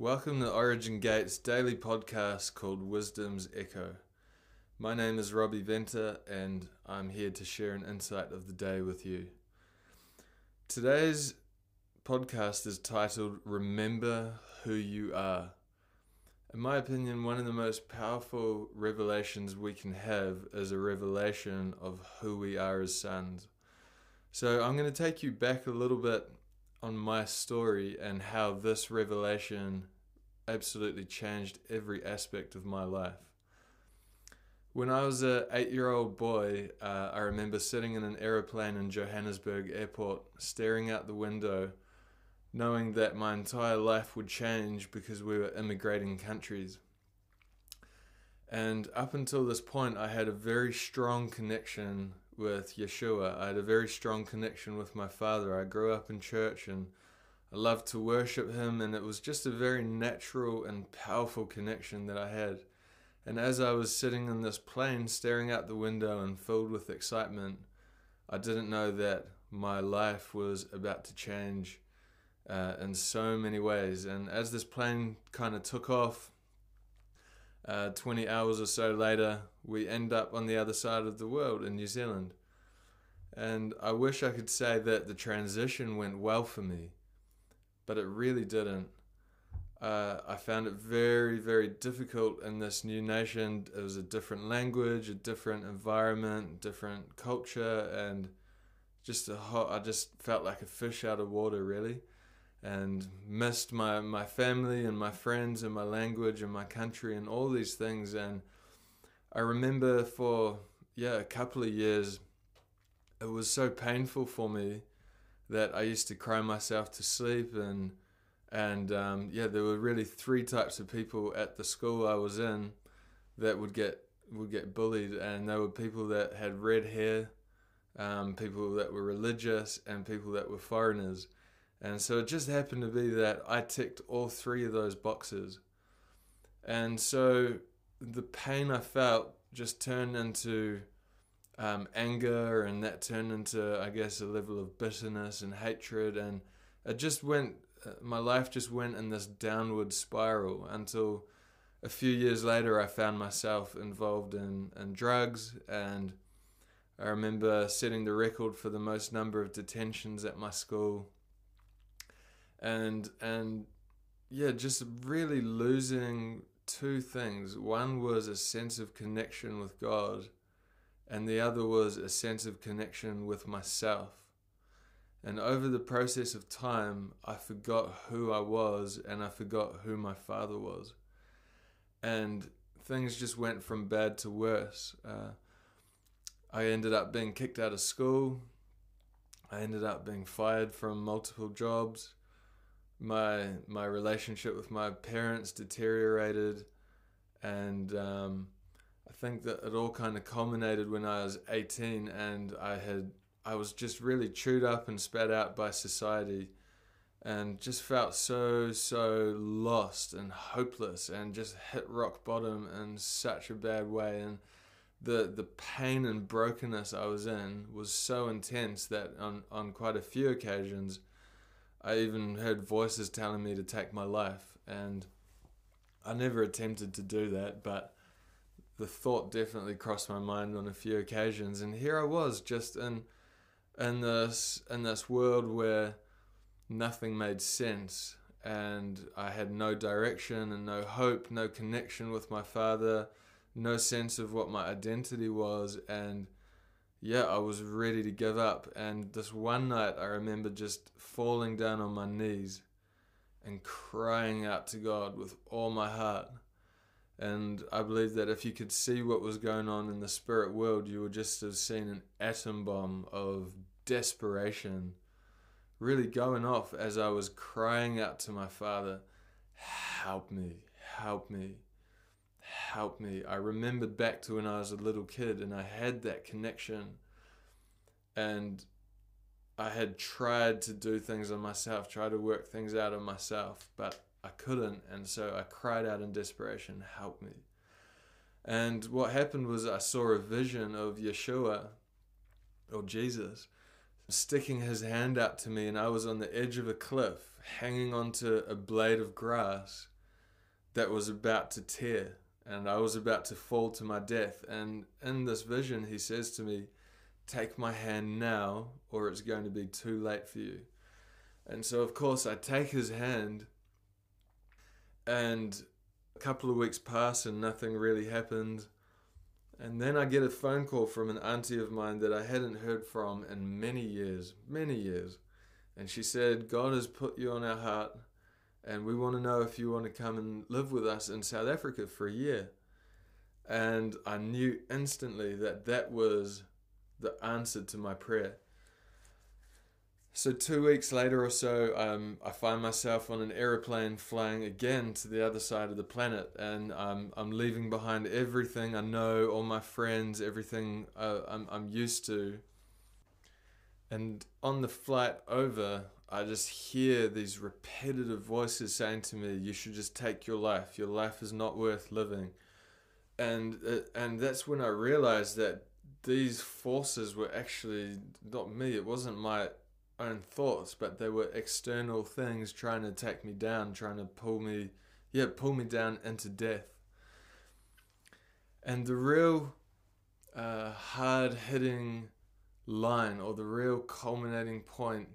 Welcome to Origin Gate's daily podcast called Wisdom's Echo. My name is Robbie Venter, and I'm here to share an insight of the day with you. Today's podcast is titled Remember Who You Are. In my opinion, one of the most powerful revelations we can have is a revelation of who we are as sons. So I'm going to take you back a little bit on my story and how this revelation absolutely changed every aspect of my life. When I was a eight-year-old boy, uh, I remember sitting in an aeroplane in Johannesburg airport, staring out the window, knowing that my entire life would change because we were immigrating countries. And up until this point, I had a very strong connection with Yeshua. I had a very strong connection with my father. I grew up in church and I loved to worship him, and it was just a very natural and powerful connection that I had. And as I was sitting in this plane, staring out the window and filled with excitement, I didn't know that my life was about to change uh, in so many ways. And as this plane kind of took off, uh, 20 hours or so later, we end up on the other side of the world in New Zealand. And I wish I could say that the transition went well for me, but it really didn't. Uh, I found it very, very difficult in this new nation. It was a different language, a different environment, different culture, and just a hot, I just felt like a fish out of water, really and missed my, my family and my friends and my language and my country and all these things. And I remember for, yeah, a couple of years, it was so painful for me that I used to cry myself to sleep and and um, yeah, there were really three types of people at the school I was in that would get would get bullied, and there were people that had red hair, um, people that were religious, and people that were foreigners. And so it just happened to be that I ticked all three of those boxes. And so the pain I felt just turned into um, anger, and that turned into, I guess, a level of bitterness and hatred. And it just went, uh, my life just went in this downward spiral until a few years later I found myself involved in, in drugs. And I remember setting the record for the most number of detentions at my school and and yeah, just really losing two things. One was a sense of connection with God, and the other was a sense of connection with myself. And over the process of time, I forgot who I was and I forgot who my father was. And things just went from bad to worse. Uh, I ended up being kicked out of school. I ended up being fired from multiple jobs my my relationship with my parents deteriorated, and um, I think that it all kind of culminated when I was 18, and I had I was just really chewed up and spat out by society, and just felt so so lost and hopeless, and just hit rock bottom in such a bad way, and the the pain and brokenness I was in was so intense that on on quite a few occasions I even heard voices telling me to take my life, and I never attempted to do that, but the thought definitely crossed my mind on a few occasions. And here I was, just in in this in this world where nothing made sense, and I had no direction and no hope, no connection with my father, no sense of what my identity was, and yeah, I was ready to give up. And this one night, I remember just falling down on my knees and crying out to God with all my heart. And I believe that if you could see what was going on in the spirit world, you would just have seen an atom bomb of desperation really going off as I was crying out to my Father, Help me, help me help me. I remembered back to when I was a little kid and I had that connection. And I had tried to do things on myself, try to work things out on myself, but I couldn't. And so I cried out in desperation, Help me. And what happened was I saw a vision of Yeshua or Jesus sticking his hand out to me, and I was on the edge of a cliff, hanging onto a blade of grass that was about to tear and I was about to fall to my death. And in this vision, he says to me, Take my hand now, or it's going to be too late for you. And so, of course, I take his hand, and a couple of weeks pass and nothing really happened. And then I get a phone call from an auntie of mine that I hadn't heard from in many years, many years. And she said, God has put you on our heart, and we want to know if you want to come and live with us in South Africa for a year. And I knew instantly that that was the answer to my prayer. So, two weeks later or so, um, I find myself on an aeroplane flying again to the other side of the planet, and um, I'm leaving behind everything I know, all my friends, everything uh, I'm, I'm used to. And on the flight over, I just hear these repetitive voices saying to me, You should just take your life. Your life is not worth living. And, uh, and that's when I realized that these forces were actually not me. It wasn't my own thoughts, but they were external things trying to take me down, trying to pull me, yeah, pull me down into death. And the real uh, hard hitting line or the real culminating point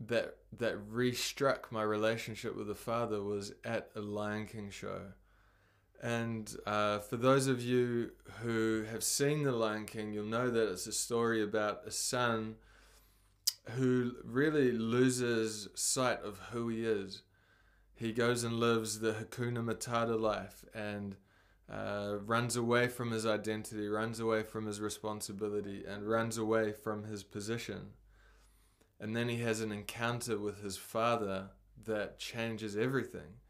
that that restruck my relationship with the father was at a Lion King show. And uh, for those of you who have seen The Lion King, you'll know that it's a story about a son who really loses sight of who he is. He goes and lives the Hakuna Matata life and uh, runs away from his identity, runs away from his responsibility, and runs away from his position. And then he has an encounter with his father that changes everything.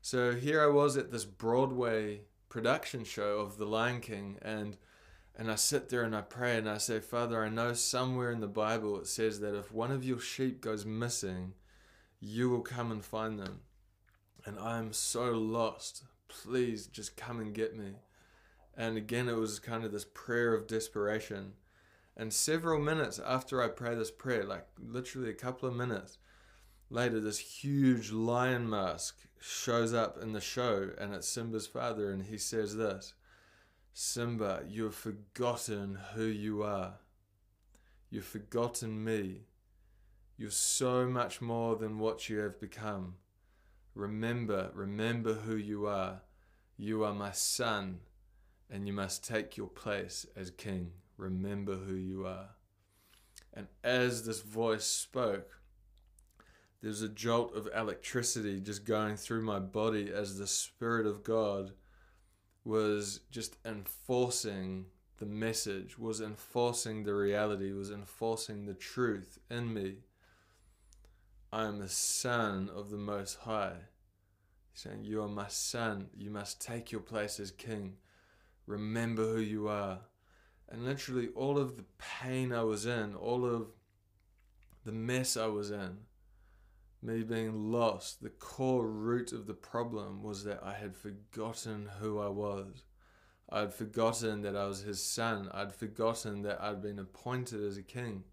So here I was at this Broadway production show of The Lion King, and and I sit there and I pray and I say, Father, I know somewhere in the Bible it says that if one of your sheep goes missing, you will come and find them. And I am so lost. Please just come and get me. And again, it was kind of this prayer of desperation. And several minutes after I pray this prayer, like literally a couple of minutes later, this huge lion mask shows up in the show, and it's Simba's father, and he says this Simba, you have forgotten who you are. You've forgotten me. You're so much more than what you have become. Remember, remember who you are. You are my son, and you must take your place as king. Remember who you are. And as this voice spoke, there's a jolt of electricity just going through my body as the Spirit of God was just enforcing the message, was enforcing the reality, was enforcing the truth in me. I am a son of the Most High. He's saying, You are my son. You must take your place as king. Remember who you are. And literally, all of the pain I was in, all of the mess I was in, me being lost, the core root of the problem was that I had forgotten who I was. I'd forgotten that I was his son. I'd forgotten that I'd been appointed as a king.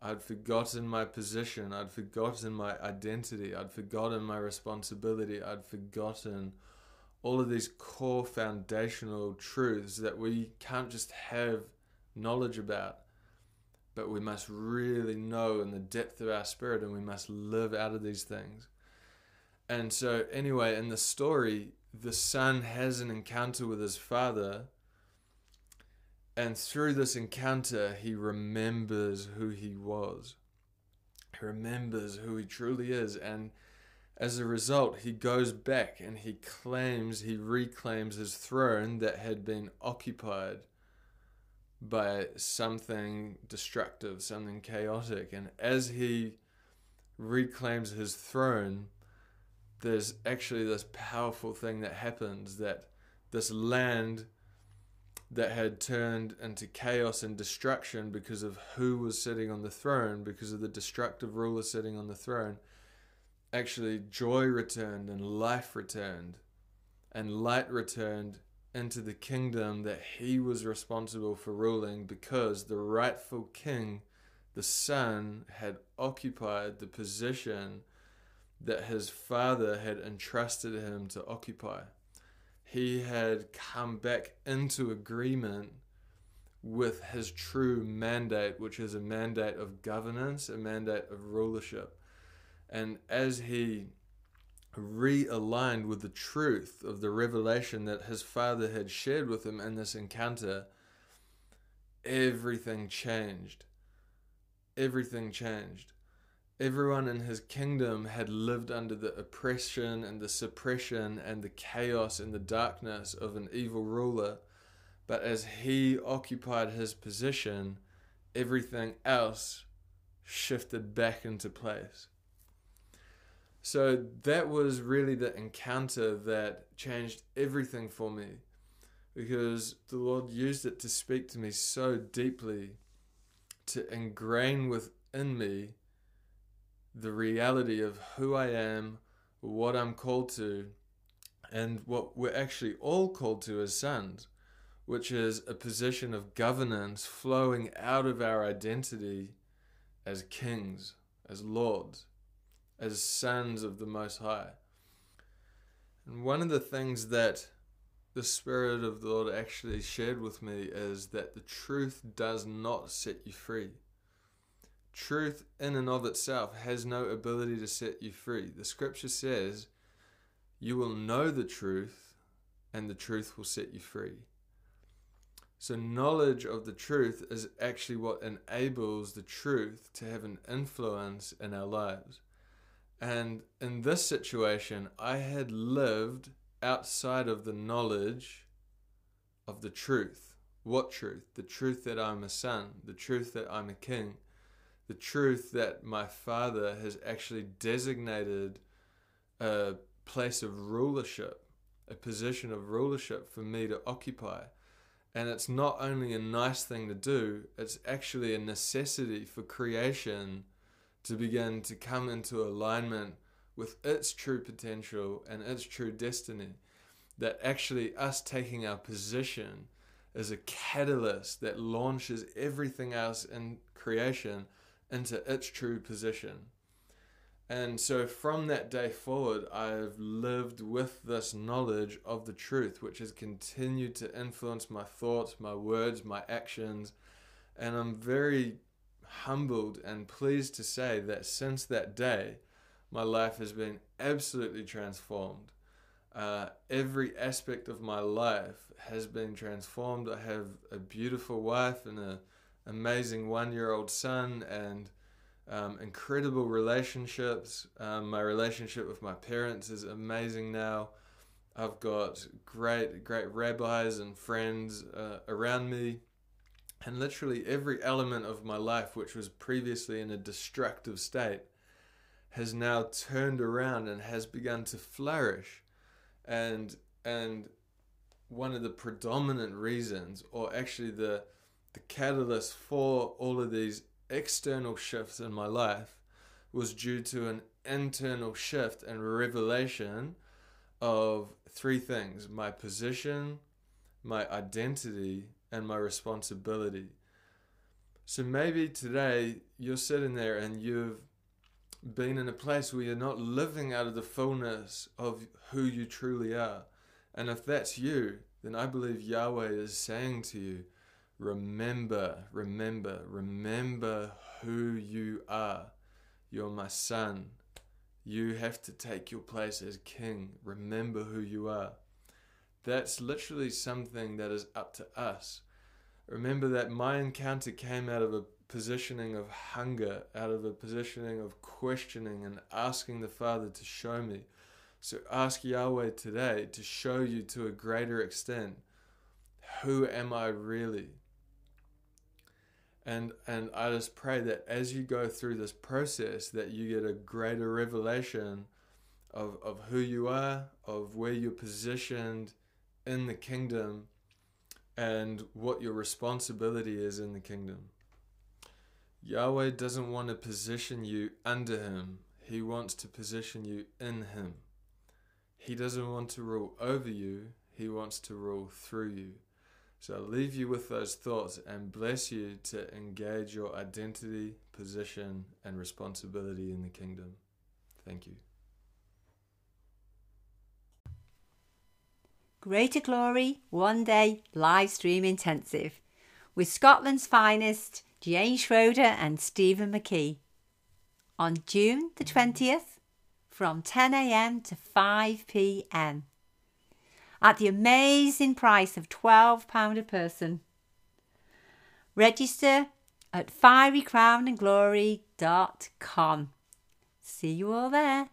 I'd forgotten my position. I'd forgotten my identity. I'd forgotten my responsibility. I'd forgotten all of these core foundational truths that we can't just have knowledge about but we must really know in the depth of our spirit and we must live out of these things. And so, anyway, in the story, the son has an encounter with his father, and through this encounter, he remembers who he was. He remembers who he truly is, and as a result, he goes back and he claims, he reclaims his throne that had been occupied by something destructive, something chaotic. And as he reclaims his throne, there's actually this powerful thing that happens that this land that had turned into chaos and destruction because of who was sitting on the throne, because of the destructive ruler sitting on the throne, actually joy returned and life returned and light returned into the kingdom that he was responsible for ruling because the rightful king, the son, had occupied the position that his father had entrusted him to occupy. He had come back into agreement with his true mandate, which is a mandate of governance, a mandate of rulership. And as he realigned with the truth of the revelation that his father had shared with him in this encounter, everything changed. Everything changed. Everyone in his kingdom had lived under the oppression and the suppression and the chaos and the darkness of an evil ruler. But as he occupied his position, everything else shifted back into place. So that was really the encounter that changed everything for me because the Lord used it to speak to me so deeply, to ingrain within me the reality of who I am, what I'm called to, and what we're actually all called to as sons, which is a position of governance flowing out of our identity as kings, as lords, as sons of the Most High. And one of the things that the Spirit of the Lord actually shared with me is that the truth does not set you free. Truth in and of itself has no ability to set you free. The scripture says, You will know the truth, and the truth will set you free. So, knowledge of the truth is actually what enables the truth to have an influence in our lives. And in this situation, I had lived outside of the knowledge of the truth. What truth? The truth that I'm a son, the truth that I'm a king, the truth that my father has actually designated a place of rulership, a position of rulership for me to occupy. And it's not only a nice thing to do, it's actually a necessity for creation to begin to come into alignment with its true potential and its true destiny. That actually, us taking our position is a catalyst that launches everything else in creation into its true position. And so from that day forward, I've lived with this knowledge of the truth, which has continued to influence my thoughts, my words, my actions. And I'm very humbled and pleased to say that since that day, my life has been absolutely transformed. Uh, every aspect of my life has been transformed. I have a beautiful wife and an amazing one year old son, and um, incredible relationships. Um, my relationship with my parents is amazing now. I've got great, great rabbis and friends uh, around me. And literally every element of my life, which was previously in a destructive state, has now turned around and has begun to flourish. And and one of the predominant reasons, or actually the the catalyst for all of these external shifts in my life was due to an internal shift and revelation of three things my position, my identity, and my responsibility. So maybe today you're sitting there and you've been in a place where you're not living out of the fullness of who you truly are. And if that's you, then I believe Yahweh is saying to you, remember, remember, remember who you are. You're my son. You have to take your place as king. Remember who you are. That's literally something that is up to us. Remember that my encounter came out of a positioning of hunger, out of a positioning of questioning and asking the Father to show me. So ask Yahweh today to show you to a greater extent who am I really? And and I just pray that as you go through this process that you get a greater revelation of of who you are, of where you're positioned in the kingdom and what your responsibility is in the kingdom. Yahweh doesn't want to position you under Him, He wants to position you in Him. He doesn't want to rule over you, He wants to rule through you. So I'll leave you with those thoughts and bless you to engage your identity, position, and responsibility in the kingdom. Thank you. Greater Glory One Day live stream intensive with Scotland's finest Jane Schroeder and Stephen McKee on June the 20th from 10am to 5pm at the amazing price of £12 a person. Register at fierycrownandglory.com. See you all there.